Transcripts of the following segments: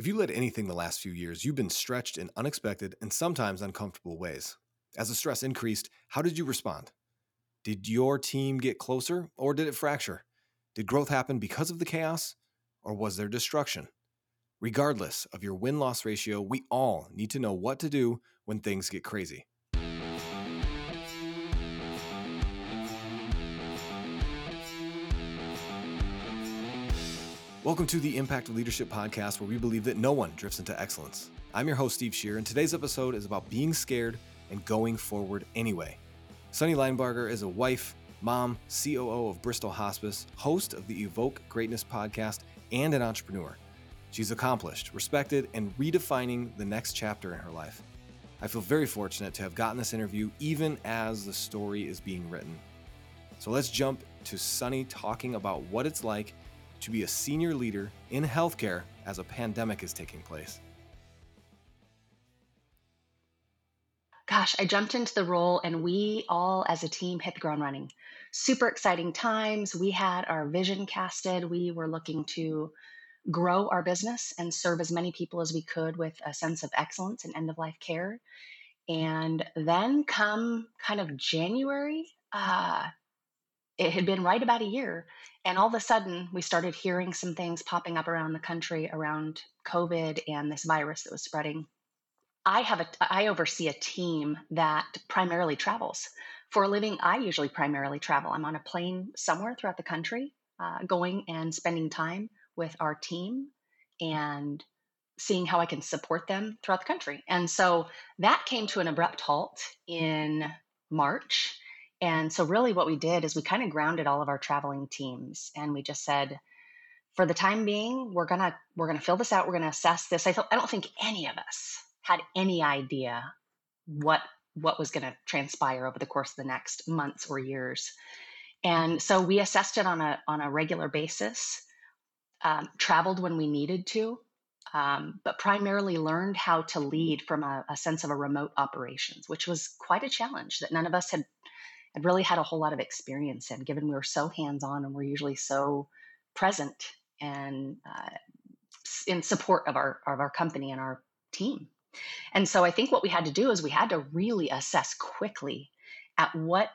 If you led anything the last few years, you've been stretched in unexpected and sometimes uncomfortable ways. As the stress increased, how did you respond? Did your team get closer or did it fracture? Did growth happen because of the chaos or was there destruction? Regardless of your win loss ratio, we all need to know what to do when things get crazy. Welcome to the Impact of Leadership podcast, where we believe that no one drifts into excellence. I'm your host, Steve Shear, and today's episode is about being scared and going forward anyway. Sonnie Linebarger is a wife, mom, COO of Bristol Hospice, host of the Evoke Greatness podcast, and an entrepreneur. She's accomplished, respected, and redefining the next chapter in her life. I feel very fortunate to have gotten this interview even as the story is being written. So let's jump to Sonnie talking about what it's like to be a senior leader in healthcare as a pandemic is taking place? Gosh, I jumped into the role and we all as a team hit the ground running. Super exciting times. We had our vision casted. We were looking to grow our business and serve as many people as we could with a sense of excellence in end of life care. And then come kind of January, uh, it had been right about a year. And all of a sudden, we started hearing some things popping up around the country around COVID and this virus that was spreading. I have a I oversee a team that primarily travels for a living. I usually primarily travel. I'm on a plane somewhere throughout the country, uh, going and spending time with our team and seeing how I can support them throughout the country. And so that came to an abrupt halt in March. And so, really, what we did is we kind of grounded all of our traveling teams, and we just said, for the time being, we're gonna we're gonna fill this out. We're gonna assess this. I, th- I don't think any of us had any idea what what was going to transpire over the course of the next months or years. And so we assessed it on a on a regular basis, um, traveled when we needed to, um, but primarily learned how to lead from a, a sense of a remote operations, which was quite a challenge that none of us had I'd really had a whole lot of experience in, given we were so hands on and we're usually so present and uh, in support of our of our company and our team. And so I think what we had to do is we had to really assess quickly at what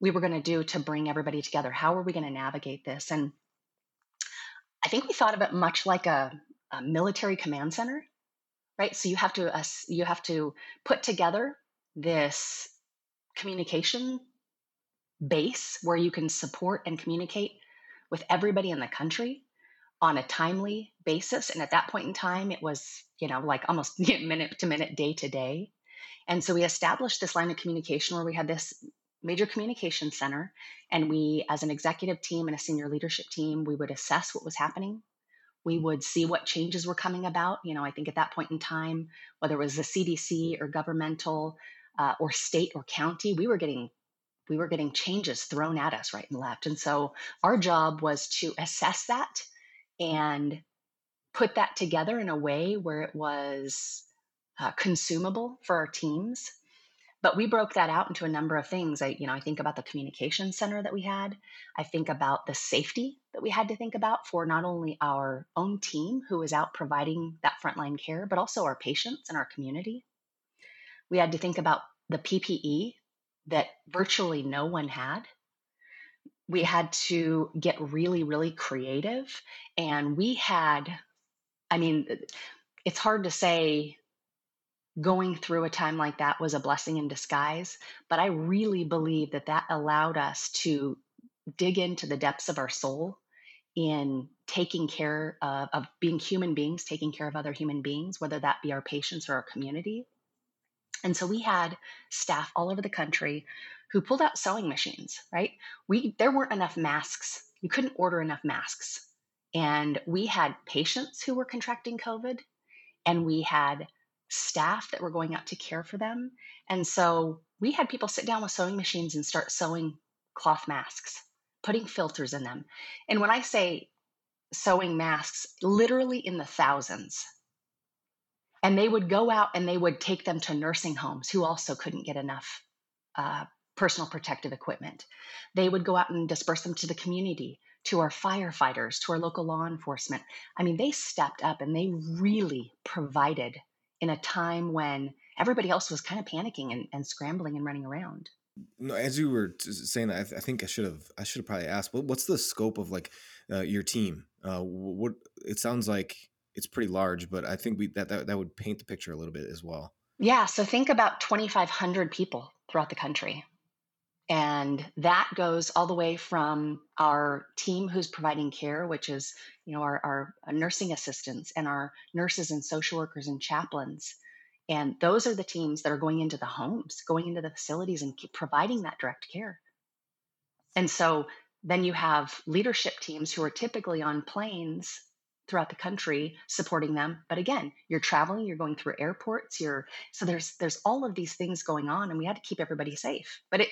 we were going to do to bring everybody together. How are we going to navigate this? And I think we thought of it much like a, a military command center, right? So you have to uh, you have to put together this communication base where you can support and communicate with everybody in the country on a timely basis. And at that point in time, it was, you know, like almost minute to minute, day to day. And so we established this line of communication where we had this major communication center. And we, as an executive team and a senior leadership team, we would assess what was happening. We would see what changes were coming about. You know, I think at that point in time, whether it was the CDC or governmental uh, or state or county, we were getting we were getting changes thrown at us right and left. And so our job was to assess that and put that together in a way where it was uh, consumable for our teams. But we broke that out into a number of things. I, you know, I think about the communication center that we had. I think about the safety that we had to think about for not only our own team who was out providing that frontline care, but also our patients and our community. We had to think about the PPE that virtually no one had. We had to get really, really creative. And we had, I mean, uh, it's hard to say going through a time like that was a blessing in disguise, but I really believe that that allowed us to dig into the depths of our soul in taking care of, of being human beings, taking care of other human beings, whether that be our patients or our community. And so we had staff all over the country who pulled out sewing machines, right? We there weren't enough masks. You couldn't order enough masks. And we had patients who were contracting COVID and we had staff that were going out to care for them. And so we had people sit down with sewing machines and start sewing cloth masks, putting filters in them. And when I say sewing masks, literally in the thousands, and they would go out and they would take them to nursing homes who also couldn't get enough uh, personal protective equipment. They would go out and disperse them to the community to our firefighters, to our local law enforcement. I mean, they stepped up and they really provided in a time when everybody else was kind of panicking and, and scrambling and running around. No, as you were saying that, I, th- I, think I should have I should have probably asked. What, what's the scope of like uh, your team? Uh, what it sounds like it's pretty large, but I think we that, that that would paint the picture a little bit as well. Yeah, so think about 2,500 people throughout the country. And that goes all the way from our team who's providing care, which is, you know, our, our uh, nursing assistants and our nurses and social workers and chaplains. And those are the teams that are going into the homes, going into the facilities and providing that direct care. And so then you have leadership teams who are typically on planes throughout the country supporting them but again you're traveling you're going through airports you're so there's there's all of these things going on and we had to keep everybody safe but it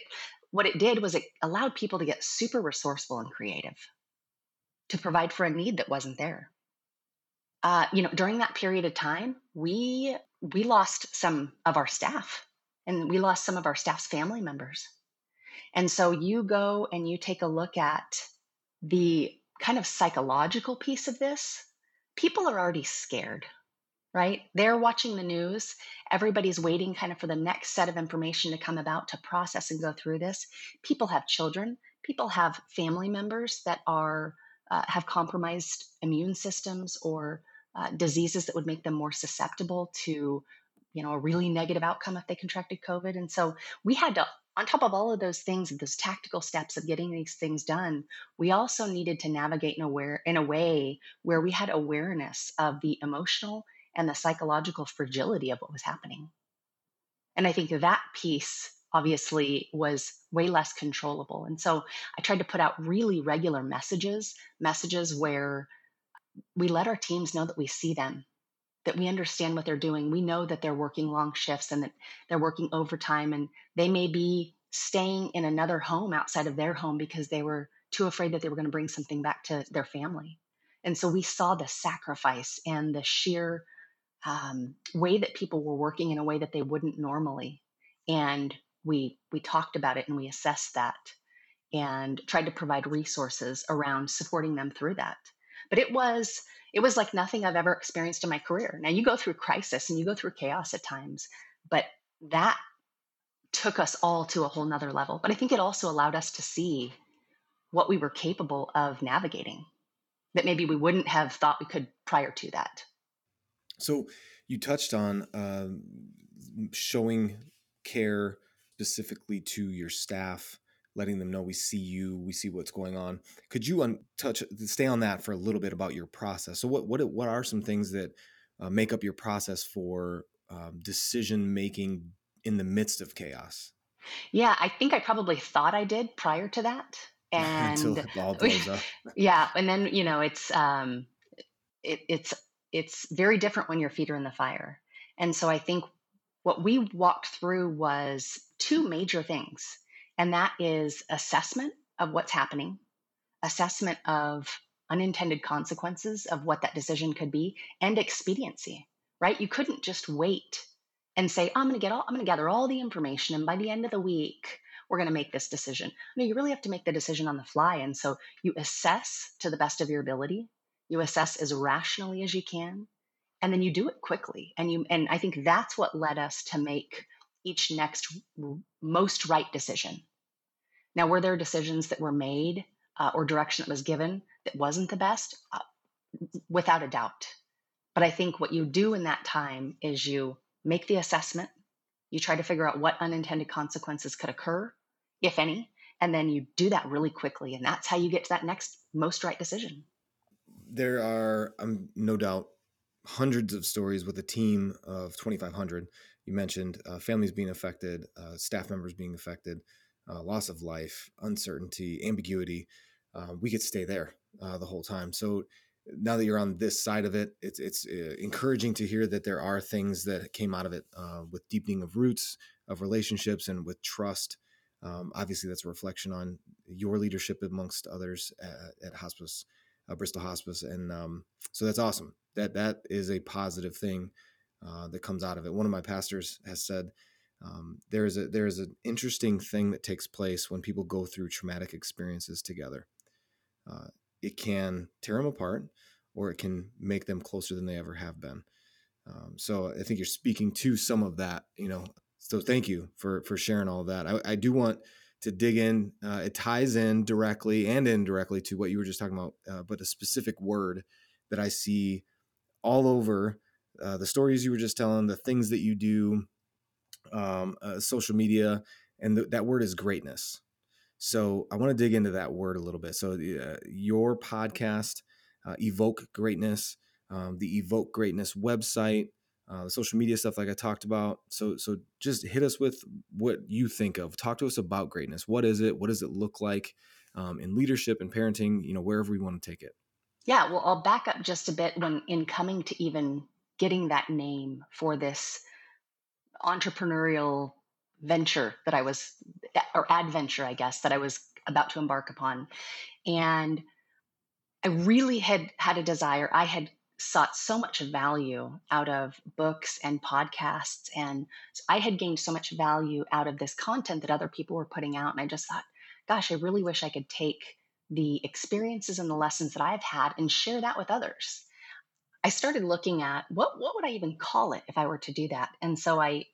what it did was it allowed people to get super resourceful and creative to provide for a need that wasn't there. Uh, you know during that period of time we we lost some of our staff and we lost some of our staff's family members. And so you go and you take a look at the kind of psychological piece of this, people are already scared, right? They're watching the news. Everybody's waiting kind of for the next set of information to come about to process and go through this. People have children. People have family members that are uh, have compromised immune systems or uh, diseases that would make them more susceptible to you know a really negative outcome if they contracted covid and so we had to on top of all of those things, those tactical steps of getting these things done, we also needed to navigate in in a way where we had awareness of the emotional and the psychological fragility of what was happening. And I think that piece obviously was way less controllable. And so I tried to put out really regular messages, messages where we let our teams know that we see them, that we understand what they're doing. We know that they're working long shifts and that they're working overtime and they may be staying in another home outside of their home because they were too afraid that they were going to bring something back to their family. And so we saw the sacrifice and the sheer um, way that people were working in a way that they wouldn't normally. And we we talked about it and we assessed that and tried to provide resources around supporting them through that. But it was it was like nothing I've ever experienced in my career. Now you go through crisis and you go through chaos at times, but that took us all to a whole nother level. But I think it also allowed us to see what we were capable of navigating that maybe we wouldn't have thought we could prior to that. So you touched on uh, showing care specifically to your staff letting them know we see you, we see what's going on. Could you un- touch stay on that for a little bit about your process? So what what what are some things that uh, make up your process for um, decision making in the midst of chaos? Yeah, I think I probably thought I did prior to that, and yeah, and then you know it's um, it, it's it's very different when your feet are in the fire, and so I think what we walked through was two major things and that is assessment of what's happening, assessment of unintended consequences of what that decision could be, and expediency, right? You couldn't just wait and say, oh, I'm going to get all, I'm going to gather all the information, and by the end of the week, we're going to make this decision. No, you really have to make the decision on the fly. And so you assess to the best of your ability, you assess as rationally as you can, and then you do it quickly. And you and I think that's what led us to make each next most right decision now, were there decisions that were made uh, or direction that was given that wasn't the best? Uh, without a doubt. But I think what you do in that time is you make the assessment, you try to figure out what unintended consequences could occur, if any, and then you do that really quickly. And that's how you get to that next most right decision. There are, um, no doubt, hundreds of stories with a team of 2,500. You mentioned uh, families being affected, uh, staff members being affected uh, loss of life, uncertainty, ambiguity, uh, we could stay there uh, the whole time. So now that you're on this side of it, it's it's uh, encouraging to hear that there are things that came out of it uh, with deepening of roots, of relationships, and with trust. Um, obviously, that's a reflection on your leadership amongst others at, at Hospice, uh, Bristol Hospice, and um, so that's awesome. That that is a positive thing that comes out of it. One of my pastors has said um, there is a there is an interesting thing that takes place when people go through traumatic experiences together. Uh, it can tear them apart or it can make them closer than they ever have been. Um, so I think you're speaking to some of that, you know. So thank you for for sharing all that. I, I do want to dig in. Uh, it ties in directly and indirectly to what you were just talking about, uh, but a specific word that I see all over uh, the stories you were just telling, the things that you do, um, uh, social media, and th- that word is greatness. So I want to dig into that word a little bit. So uh, your podcast, uh, Evoke Greatness, um, the Evoke Greatness website, uh, the social media stuff like I talked about. So so just hit us with what you think of. Talk to us about greatness. What is it? What does it look like um, in leadership and parenting? You know, wherever we want to take it. Yeah, well, I'll back up just a bit when in coming to even getting that name for this entrepreneurial venture that I was, or adventure, I guess, that I was about to embark upon. And I really had had a desire. I had sought so much value out of books and podcasts. And I had gained so much value out of this content that other people were putting out. And I just thought, gosh, I really wish I could take the experiences and the lessons that I've had and share that with others. I started looking at what what would I even call it if I were to do that? And so I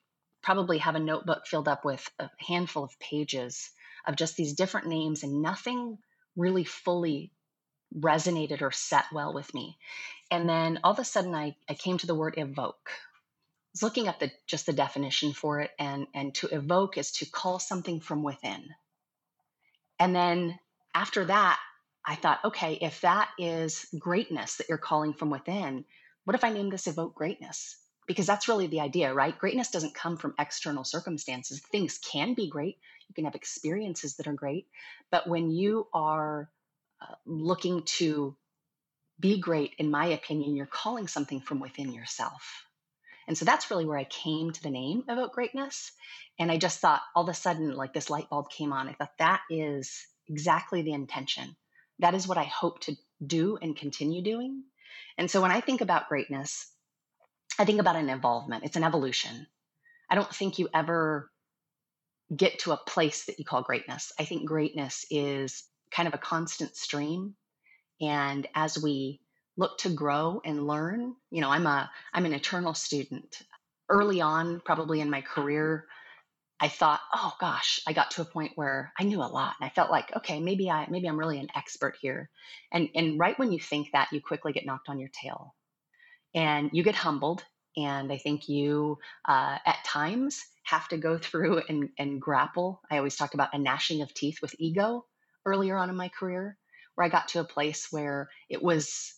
probably have a notebook filled up with a handful of pages of just these different names and nothing really fully resonated or set well with me. And then all of a sudden I, I came to the word evoke. I was looking at the just the definition for it and and to evoke is to call something from within. And then after that, I thought, okay, if that is greatness that you're calling from within, what if I name this evoke greatness? Because that's really the idea, right? Greatness doesn't come from external circumstances. Things can be great. You can have experiences that are great. But when you are uh, looking to be great, in my opinion, you're calling something from within yourself. And so that's really where I came to the name Evoke Greatness. And I just thought all of a sudden, like this light bulb came on. I thought that is exactly the intention. That is what I hope to do and continue doing. And so when I think about greatness, I think about an involvement, it's an evolution. I don't think you ever get to a place that you call greatness. I think greatness is kind of a constant stream and as we look to grow and learn you know i'm a i'm an eternal student early on probably in my career i thought oh gosh i got to a point where i knew a lot and i felt like okay maybe i maybe i'm really an expert here and and right when you think that you quickly get knocked on your tail and you get humbled and i think you uh, at times have to go through and, and grapple i always talk about a gnashing of teeth with ego earlier on in my career where I got to a place where it was,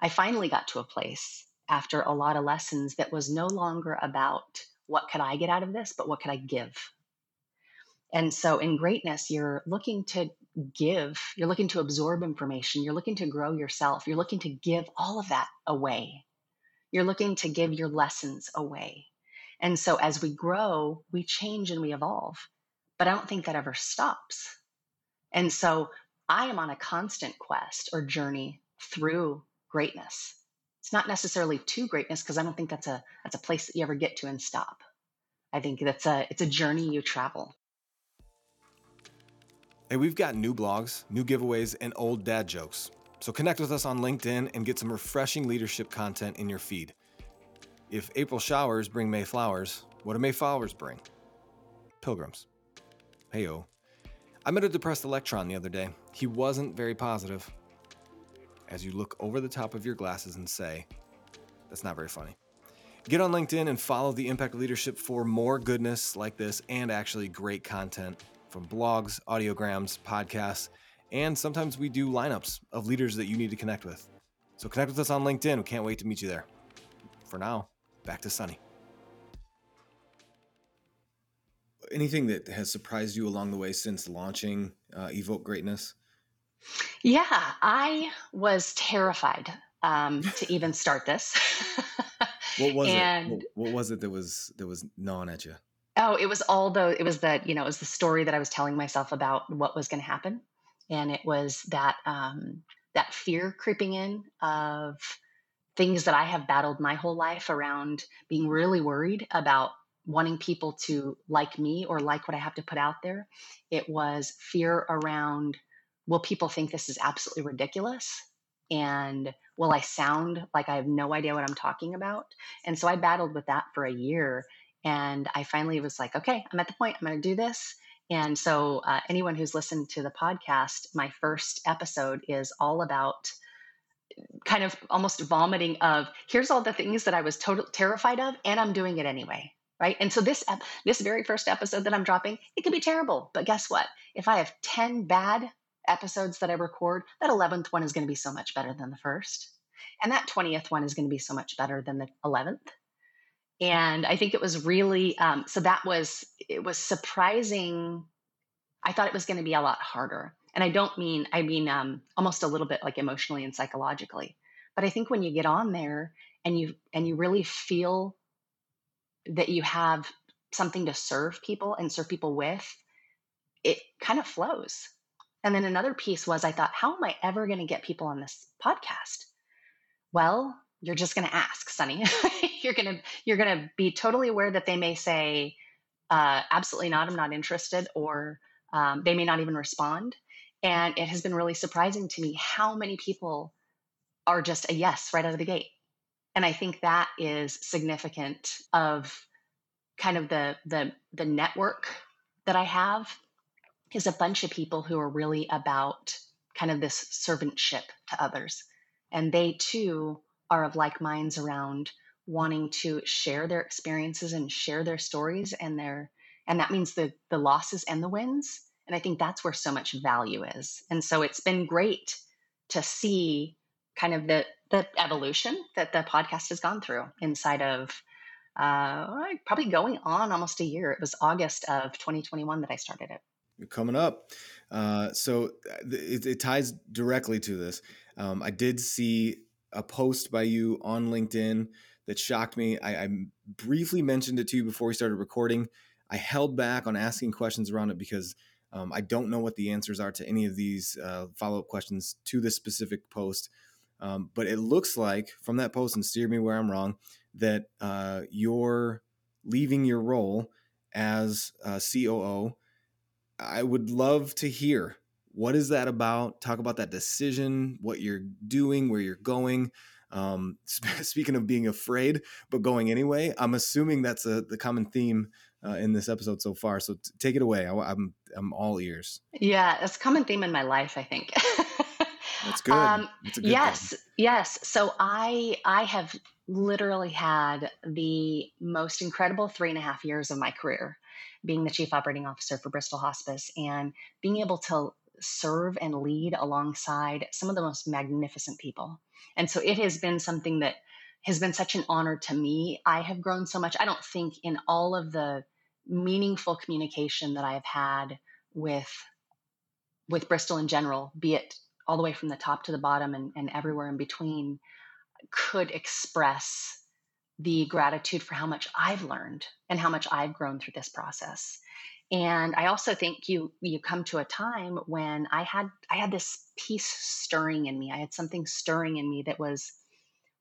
I finally got to a place after a lot of lessons that was no longer about what could I get out of this, but what could I give? And so in greatness, you're looking to give, you're looking to absorb information, you're looking to grow yourself, you're looking to give all of that away. You're looking to give your lessons away. And so as we grow, we change and we evolve. But I don't think that ever stops. And so I am on a constant quest or journey through greatness. It's not necessarily to greatness because I don't think that's a that's a place that you ever get to and stop. I think that's a it's a journey you travel. Hey, we've got new blogs, new giveaways, and old dad jokes. So connect with us on LinkedIn and get some refreshing leadership content in your feed. If April showers bring May flowers, what do May flowers bring? Pilgrims. Heyo. I met a depressed electron the other day. He wasn't very positive. As you look over the top of your glasses and say, that's not very funny. Get on LinkedIn and follow the Impact Leadership for more goodness like this and actually great content from blogs, audiograms, podcasts, and sometimes we do lineups of leaders that you need to connect with. So connect with us on LinkedIn. We can't wait to meet you there. For now, back to Sonnie. anything that has surprised you along the way since launching uh, Evoke Greatness? Yeah, I was terrified um, to even start this. what was and, it? What, what, was it that was that was gnawing at you? Oh, it was all the it was the you know it was the story that I was telling myself about what was going to happen, and it was that um, that fear creeping in of things that I have battled my whole life around being really worried about wanting people to like me or like what I have to put out there. It was fear around will people think this is absolutely ridiculous? And will I sound like I have no idea what I'm talking about? And so I battled with that for a year. And I finally was like, okay, I'm at the point, I'm going to do this. And so, uh, anyone who's listened to the podcast, my first episode is all about kind of almost vomiting of here's all the things that I was totally terrified of, and I'm doing it anyway. Right. And so this this very first episode that I'm dropping, it could be terrible. But guess what? If I have 10 bad episodes that I record, that 11th one is going to be so much better than the first. And that 20th one is going to be so much better than the 11th. And I think it was really, um, so that was, it was surprising. I thought it was going to be a lot harder. And I don't mean, I mean um, almost a little bit like emotionally and psychologically. But I think when you get on there and you, and you really feel that you have something to serve people and serve people with, it kind of flows. And then another piece was I thought, how am I ever going to get people on this podcast? Well, you're just going to ask, Sonnie. you're going to you're going to be totally aware that they may say, uh, absolutely not, I'm not interested, or um, they may not even respond. And it has been really surprising to me how many people are just a yes right out of the gate. And I think that is significant of kind of the the the network that I have is a bunch of people who are really about kind of this servantship to others. And they too are of like minds around wanting to share their experiences and share their stories and their and that means the the losses and the wins. And I think that's where so much value is. And so it's been great to see kind of the the evolution that the podcast has gone through inside of uh, probably going on almost a year. It was August of 2021 that I started it coming up. Uh, so uh, it, it, ties directly to this. Um, I did see a post by you on LinkedIn that shocked me. I, I, briefly mentioned it to you before we started recording. I held back on asking questions around it because um, I don't know what the answers are to any of these uh, follow up questions to this specific post. Um, but it looks like from that post, and steer me where I'm wrong, that uh, you're leaving your role as COO I would love to hear what is that about? Talk about that decision, what you're doing, where you're going. Um, speaking of being afraid, but going anyway, I'm assuming that's a, the common theme uh, in this episode so far. So t- take it away. I, am I'm, I'm all ears. Yeah, it's a common theme in my life. I think. that's good. Um, good yes, thing. yes. So I I have literally had the most incredible three and a half years of my career being the chief operating officer for Bristol Hospice and being able to serve and lead alongside some of the most magnificent people. And so it has been something that has been such an honor to me. I have grown so much. I don't think in all of the meaningful communication that I have had with with Bristol in general, be it all the way from the top to the bottom and, and everywhere in between, could express the gratitude for how much I've learned and how much I've grown through this process. And I also think you you come to a time when I had I had this piece stirring in me. I had something stirring in me that was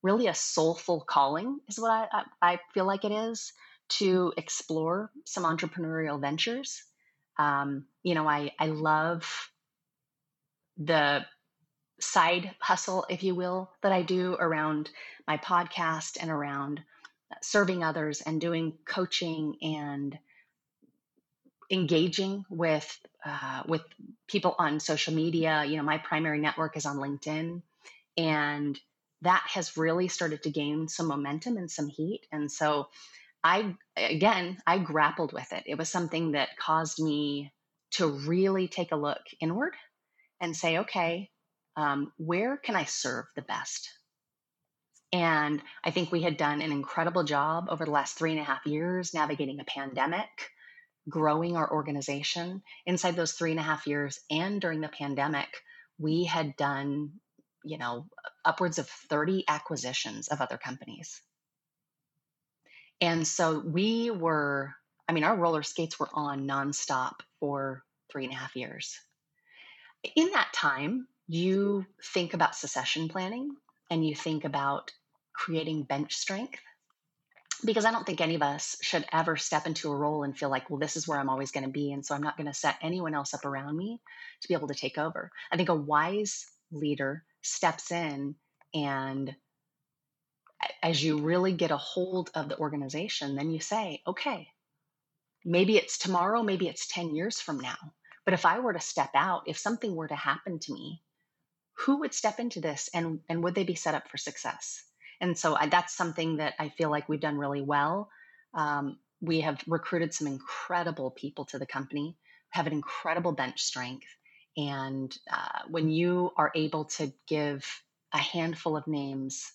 really a soulful calling, is what I, I, I feel like it is, to explore some entrepreneurial ventures. Um, you know, I I love the side hustle, if you will, that I do around my podcast and around serving others and doing coaching and engaging with uh, with people on social media. You know, my primary network is on LinkedIn, and that has really started to gain some momentum and some heat. And so, I again, I grappled with it. It was something that caused me to really take a look inward and say, okay, um, where can I serve the best? And I think we had done an incredible job over the last three and a half years navigating a pandemic, growing our organization. Inside those three and a half years and during the pandemic, we had done, you know, upwards of 30 acquisitions of other companies. And so we were, I mean, our roller skates were on nonstop for three and a half years. In that time, you think about succession planning and you think about creating bench strength. because I don't think any of us should ever step into a role and feel like, well, this is where I'm always going to be. And so I'm not going to set anyone else up around me to be able to take over. I think a wise leader steps in and as you really get a hold of the organization, then you say, okay, maybe it's tomorrow, maybe it's 10 years from now. But if I were to step out, if something were to happen to me, who would step into this and, and would they be set up for success? And so I, that's something that I feel like we've done really well. Um, we have recruited some incredible people to the company, have an incredible bench strength. And uh, when you are able to give a handful of names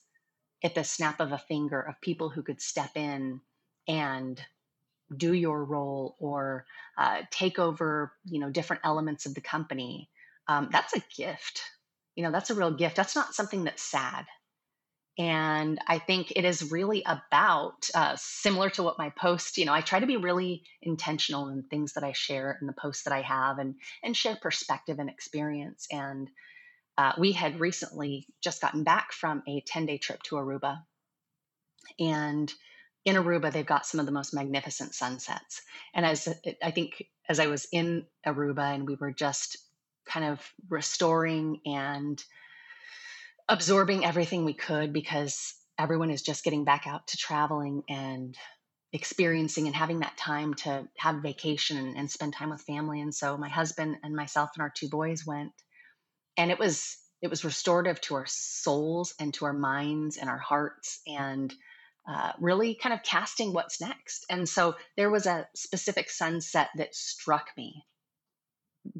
at the snap of a finger of people who could step in and do your role or uh, take over you know different elements of the company um, that's a gift you know that's a real gift that's not something that's sad and i think it is really about uh, similar to what my post you know i try to be really intentional in things that i share in the posts that i have and and share perspective and experience. And uh, we had recently just gotten back from a 10 day trip to aruba. And in aruba they've got some of the most magnificent sunsets. And as i think as i was in aruba and we were just kind of restoring and absorbing everything we could because everyone is just getting back out to traveling and experiencing and having that time to have vacation and, spend time with family. And so my husband and myself and our two boys went and it was it was restorative to our souls and to our minds and our hearts and uh, really kind of casting what's next. And so there was a specific sunset that struck me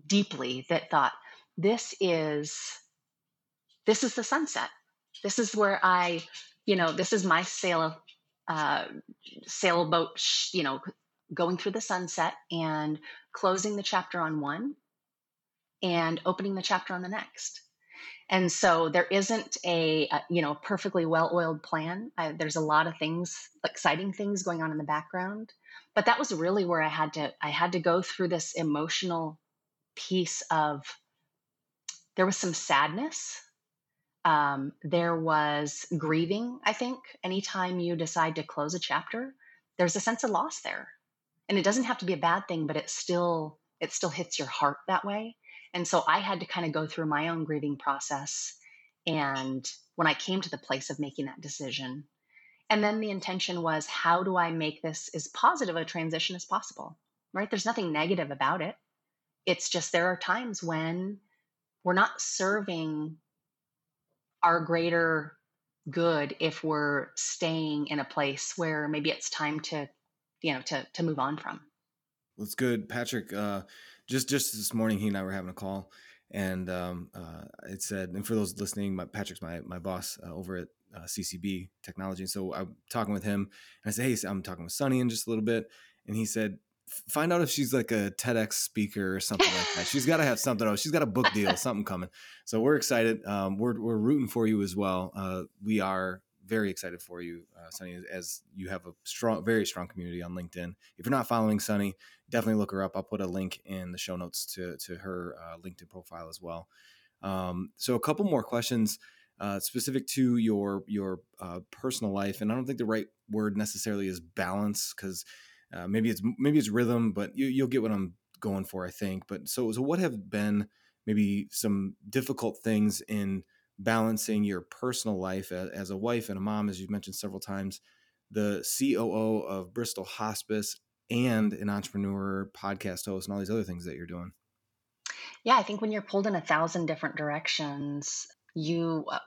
deeply that thought this is this is the sunset. This is where I, you know, this is my sail, uh, sailboat, you know, going through the sunset and closing the chapter on one and opening the chapter on the next. And so there isn't a, a you know perfectly well-oiled plan. I, there's a lot of things, exciting things going on in the background, but that was really where I had to I had to go through this emotional piece of there was some sadness um, there was grieving, I think. Anytime you decide to close a chapter, there's a sense of loss there. And it doesn't have to be a bad thing, but it still it still hits your heart that way. And so I had to kind of go through my own grieving process. And when I came to the place of making that decision, and then the intention was, how do I make this as positive a transition as possible? Right? There's nothing negative about it. It's just there are times when we're not serving our greater good if we're staying in a place where maybe it's time to you know to to move on from. That's good patrick uh just just this morning he and i were having a call and um uh it said and for those listening my patrick's my my boss uh, over at uh, ccb technology and so i'm talking with him and i said hey i'm talking with Sonnie in just a little bit and he said find out if she's like a TEDx speaker or something like that. She's got to have something. Else. She's got a book deal, something coming. So we're excited. Um, we're we're rooting for you as well. Uh, we are very excited for you, uh, Sonnie, as you have a strong, very strong community on LinkedIn. If you're not following Sonnie, definitely look her up. I'll put a link in the show notes to to her uh, LinkedIn profile as well. Um, so a couple more questions. Uh, specific to your your uh, personal life, and I don't think the right word necessarily is balance because uh, maybe it's maybe it's rhythm, but you, you'll get what I'm going for, I think. But so so what have been maybe some difficult things in balancing your personal life as, as a wife and a mom, as you've mentioned several times, the COO of Bristol Hospice and an entrepreneur, podcast host, and all these other things that you're doing? Yeah, I think when you're pulled in a thousand different directions, you. Uh,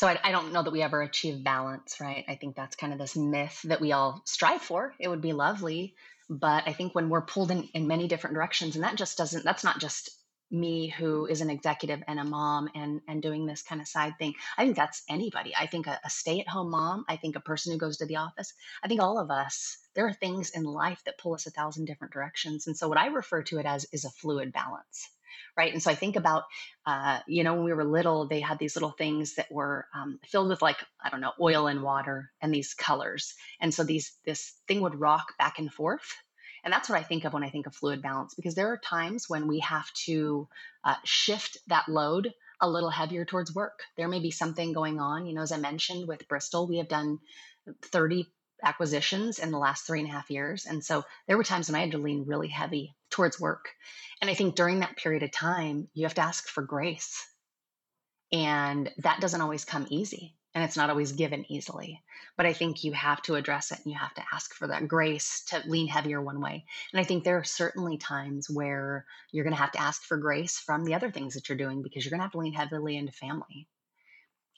so I, I, don't know that we ever achieve balance, right? I think that's kind of this myth that we all strive for. It would be lovely, but I think when we're pulled in, in many different directions, and that just doesn't. That's not just me who is an executive and a mom and and doing this kind of side thing i think that's anybody i think a, a stay-at-home mom i think a person who goes to the office i think all of us there are things in life that pull us a thousand different directions and so what i refer to it as is a fluid balance right? And so I think about, uh, you know, when we were little, they had these little things that were um, filled with like I don't know, oil and water and these colors, and so these this thing would rock back and forth. And that's what I think of when I think of fluid balance, because there are times when we have to uh, shift that load a little heavier towards work. There may be something going on. You know, as I mentioned with Bristol, we have done 30 acquisitions in the last three and a half years. And so there were times when I had to lean really heavy towards work. And I think during that period of time, you have to ask for grace. And that doesn't always come easy and it's not always given easily. But I think you have to address it and you have to ask for that grace to lean heavier one way. And I think there are certainly times where you're going to have to ask for grace from the other things that you're doing because you're going to have to lean heavily into family.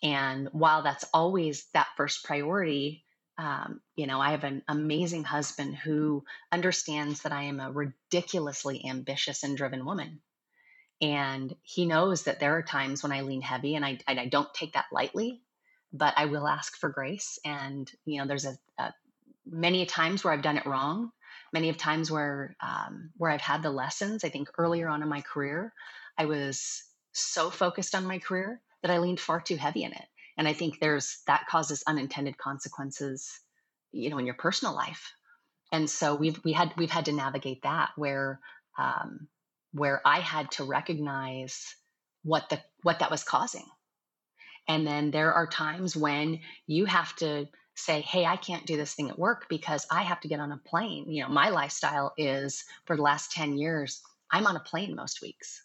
And while that's always that first priority, um, you know, I have an amazing husband who understands that I am a ridiculously ambitious and driven woman. And he knows that there are times when I lean heavy and I, and I don't take that lightly but I will ask for grace. And you know, there's a, a many times where I've done it wrong, many of times where um, where I've had the lessons. I think earlier on in my career, I was so focused on my career that I leaned far too heavy in it, and I think there's that causes unintended consequences, you know, in your personal life. And so we've we had we've had to navigate that where um, where I had to recognize what the what that was causing and then there are times when you have to say, hey, I can't do this thing at work because I have to get on a plane. You know, my lifestyle is for the last 10 years, I'm on a plane most weeks.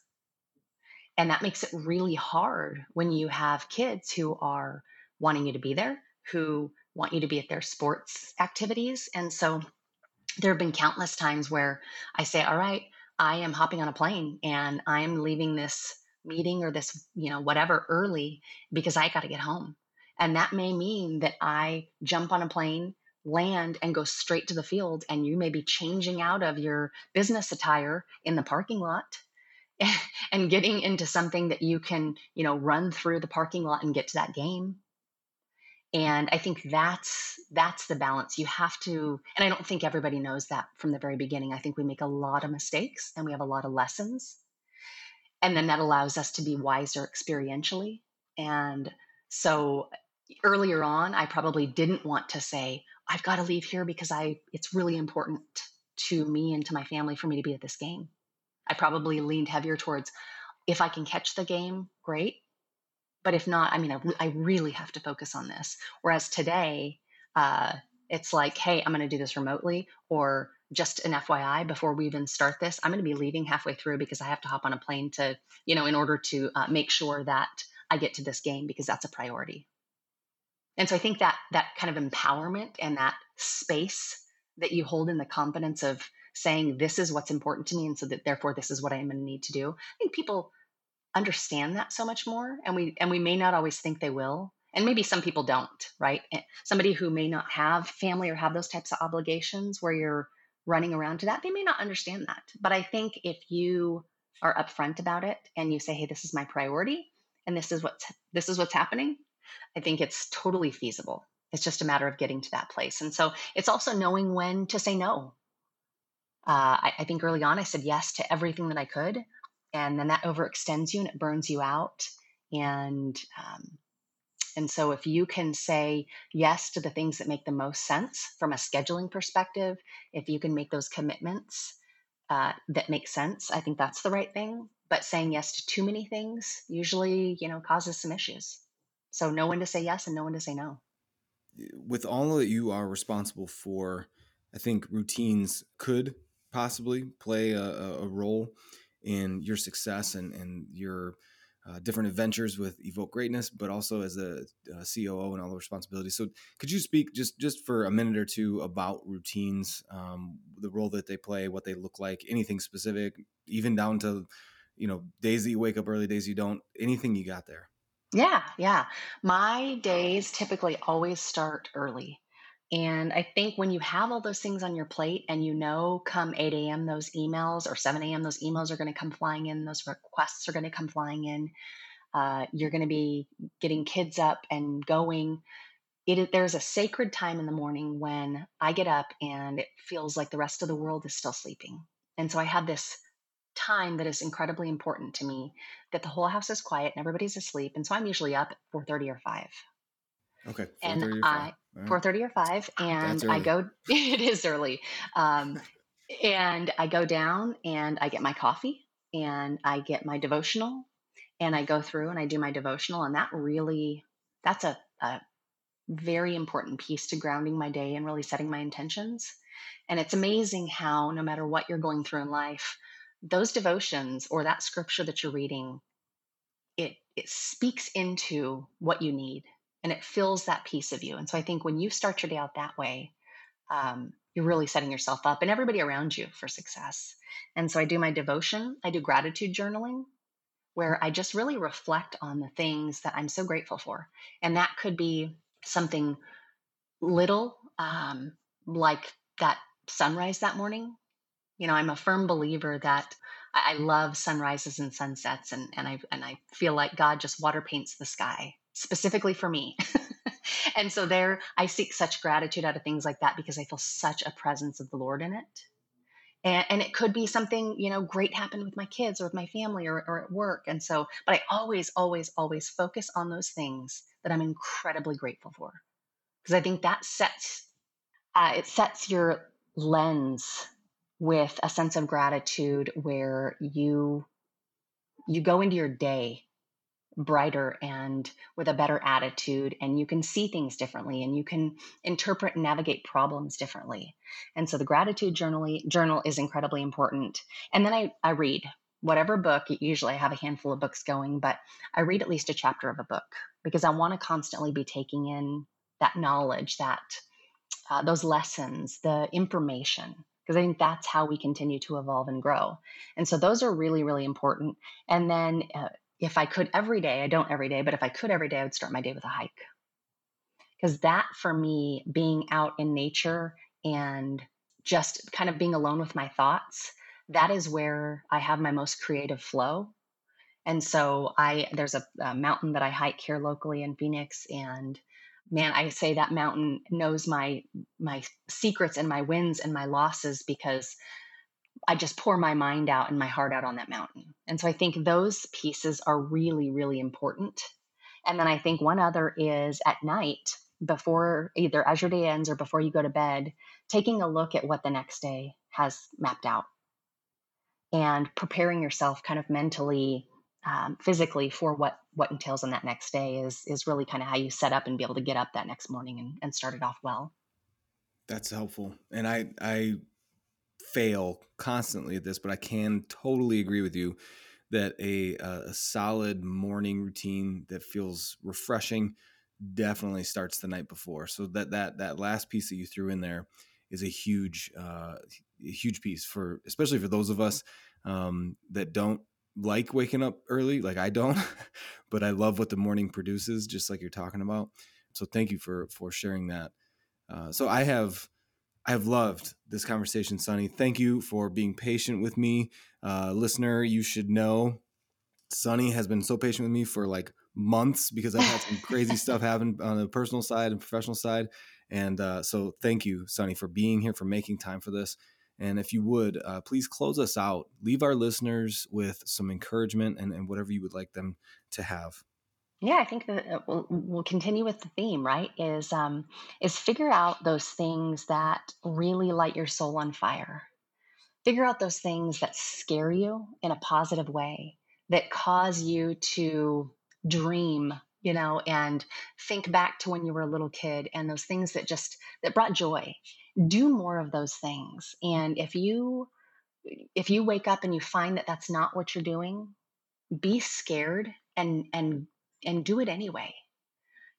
And that makes it really hard when you have kids who are wanting you to be there, who want you to be at their sports activities. And so there have been countless times where I say, all right, I am hopping on a plane and I'm leaving this meeting or this, you know, whatever early because I got to get home. And that may mean that I jump on a plane, land, and go straight to the field. And you may be changing out of your business attire in the parking lot and getting into something that you can, you know, run through the parking lot and get to that game. And I think that's that's the balance. You have to, and I don't think everybody knows that from the very beginning. I think we make a lot of mistakes and we have a lot of lessons and then that allows us to be wiser experientially and so earlier on i probably didn't want to say i've got to leave here because i it's really important to me and to my family for me to be at this game i probably leaned heavier towards if i can catch the game great but if not i mean i, I really have to focus on this whereas today uh, it's like hey i'm going to do this remotely or just an FYI before we even start this, I'm going to be leaving halfway through because I have to hop on a plane to, you know, in order to uh, make sure that I get to this game because that's a priority. And so I think that that kind of empowerment and that space that you hold in the confidence of saying this is what's important to me and so that therefore this is what I'm going to need to do. I think people understand that so much more and we and we may not always think they will and maybe some people don't right eh, somebody who may not have family or have those types of obligations where you're running around to that, they may not understand that. But I think if you are upfront about it and you say, "Hey, this is my priority, and this is what's this is what's happening," I think it's totally feasible. It's just a matter of getting to that place. And so it's also knowing when to say no. Uh, I, I think early on I said yes to everything that I could, and then that overextends you and it burns you out. And um, and so, if you can say yes to the things that make the most sense from a scheduling perspective, if you can make those commitments uh, that make sense, I think that's the right thing. But saying yes to too many things usually, you know, causes some issues. So, know when to say yes and know when to say no. With all that you are responsible for, I think routines could possibly play a, a role in your success and, and your uh, different adventures with Evoke Greatness, but also as a, a, COO and all the responsibilities. So, could you speak just just for a minute or two about routines, um, the role that they play, what they look like, anything specific, even down to you know days that you wake up early, days you don't, anything you got there? Yeah, yeah. My days typically always start early. And I think when you have all those things on your plate and you know come 8 a.m., those emails or 7 a.m., those emails are going to come flying in, those requests are going to come flying in, uh, you're going to be getting kids up and going. It, there's a sacred time in the morning when I get up and it feels like the rest of the world is still sleeping. And so I have this time that is incredibly important to me that the whole house is quiet and everybody's asleep. And so I'm usually up at 4.30 or 5. Okay. And I, four thirty or five, and I go. it is early, um, and I go down and I get my coffee and I get my devotional, and I go through and I do my devotional, and that really that's a, a very important piece to grounding my day and really setting my intentions. And it's amazing how, no matter what you're going through in life, those devotions or that scripture that you're reading, it, it speaks into what you need and it fills that piece of you. And so I think when you start your day out that way, um, you're really setting yourself up and everybody around you for success. And so I do my devotion, I do gratitude journaling, where I just really reflect on the things that I'm so grateful for. And that could be something little, um, like that sunrise that morning. You know, I'm a firm believer that I, love sunrises and sunsets, and, and I and I feel like God just water paints the sky specifically for me. and so there, I seek such gratitude out of things like that because I feel such a presence of the Lord in it. And, and it could be something you know great happened with my kids or with my family or, or at work. And so but i always always always focus on those things that i'm incredibly grateful for. Because i think that sets uh, it sets your lens with a sense of gratitude where you you go into your day brighter and with a better attitude and you can see things differently and you can interpret and navigate problems differently and so the gratitude journal journal is incredibly important and then i, I read whatever book usually i have a handful of books going but i read at least a chapter of a book because i want to constantly be taking in that knowledge that uh, those lessons the information because I think that's how we continue to evolve and grow. And so those are really, really important. And then uh, if I could every day, I don't every day, but if I could every day, I would start my day with a hike. Because that for me, being out in nature and just kind of being alone with my thoughts, that is where I have my most creative flow. And so I there's a, a mountain that I hike here locally in Phoenix and man, I say that mountain knows my my secrets and my wins and my losses because I just pour my mind out and my heart out on that mountain. And so I think those pieces are really, really important. And then I think one other is at night, before either as your day ends or before you go to bed, taking a look at what the next day has mapped out and preparing yourself kind of mentally, um, physically for what what entails on that next day is is really kind of how you set up and be able to get up that next morning and, and start it off well. That's helpful. And I I fail constantly at this, but I can totally agree with you that a, a solid morning routine that feels refreshing definitely starts the night before. So that that that last piece that you threw in there is a huge uh, huge piece for especially for those of us um, that don't like waking up early like I don't, but I love what the morning produces, just like you're talking about. So thank you for for sharing that. Uh, so I have I have loved this conversation, Sonnie. Thank you for being patient with me. Uh, listener, you should know Sonnie has been so patient with me for like months because I've had some crazy stuff happen on the personal side and professional side. And uh, so thank you, Sonnie, for being here, for making time for this. And if you would, uh, please close us out. Leave our listeners with some encouragement and, and whatever you would like them to have. Yeah, I think that uh, we'll, we'll continue with the theme, right? Is um, is figure out those things that really light your soul on fire. Figure out those things that scare you in a positive way, that cause you to dream, you know, and think back to when you were a little kid, and those things that just that brought joy. Do more of those things, and if you if you wake up and you find that that's not what you're doing, be scared and and and do it anyway.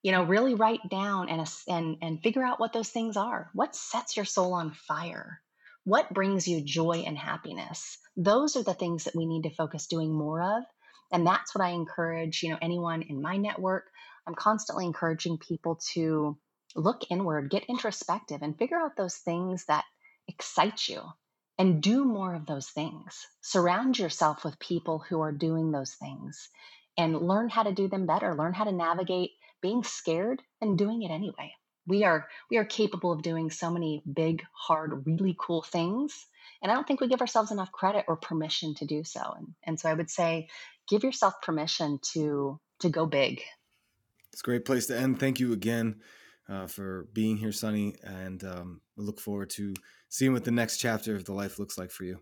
You know really write down and and and figure out what those things are. What sets your soul on fire? What brings you joy and happiness? Those are the things that we need to focus doing more of and that's what i encourage you know anyone in my network. I'm constantly encouraging people to look inward get introspective and figure out those things that excite you and do more of those things. Surround yourself with people who are doing those things and learn how to do them better, learn how to navigate being scared and doing it anyway. We are we are capable of doing so many big, hard, really cool things. And I don't think we give ourselves enough credit or permission to do so. And, and so I would say give yourself permission to to go big. It's a great place to end. Thank you again uh, for being here, Sonnie, and um, look forward to seeing what the next chapter of the life looks like for you.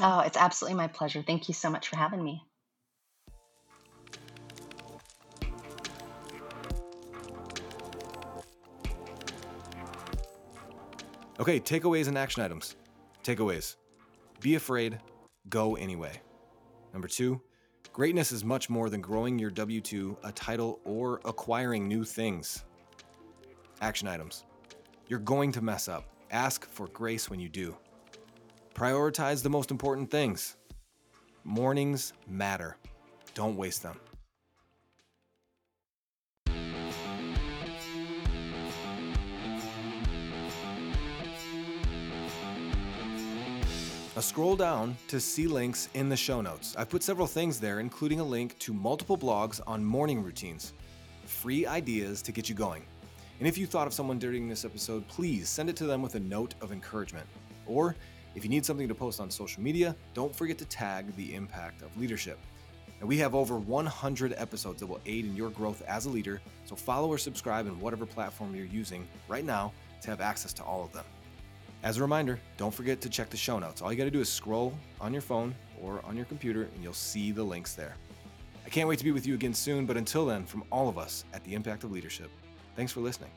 Oh, it's absolutely my pleasure. Thank you so much for having me. Okay, takeaways and action items. Takeaways Be afraid, go anyway. Number two, greatness is much more than growing your W 2, a title, or acquiring new things. Action items You're going to mess up. Ask for grace when you do. Prioritize the most important things. Mornings matter. Don't waste them. A scroll down to see links in the show notes. I've put several things there, including a link to multiple blogs on morning routines, free ideas to get you going. And if you thought of someone during this episode, please send it to them with a note of encouragement. Or if you need something to post on social media, don't forget to tag the impact of leadership. And we have over 100 episodes that will aid in your growth as a leader, so follow or subscribe in whatever platform you're using right now to have access to all of them. As a reminder, don't forget to check the show notes. All you got to do is scroll on your phone or on your computer and you'll see the links there. I can't wait to be with you again soon, but until then, from all of us at the Impact of Leadership, thanks for listening.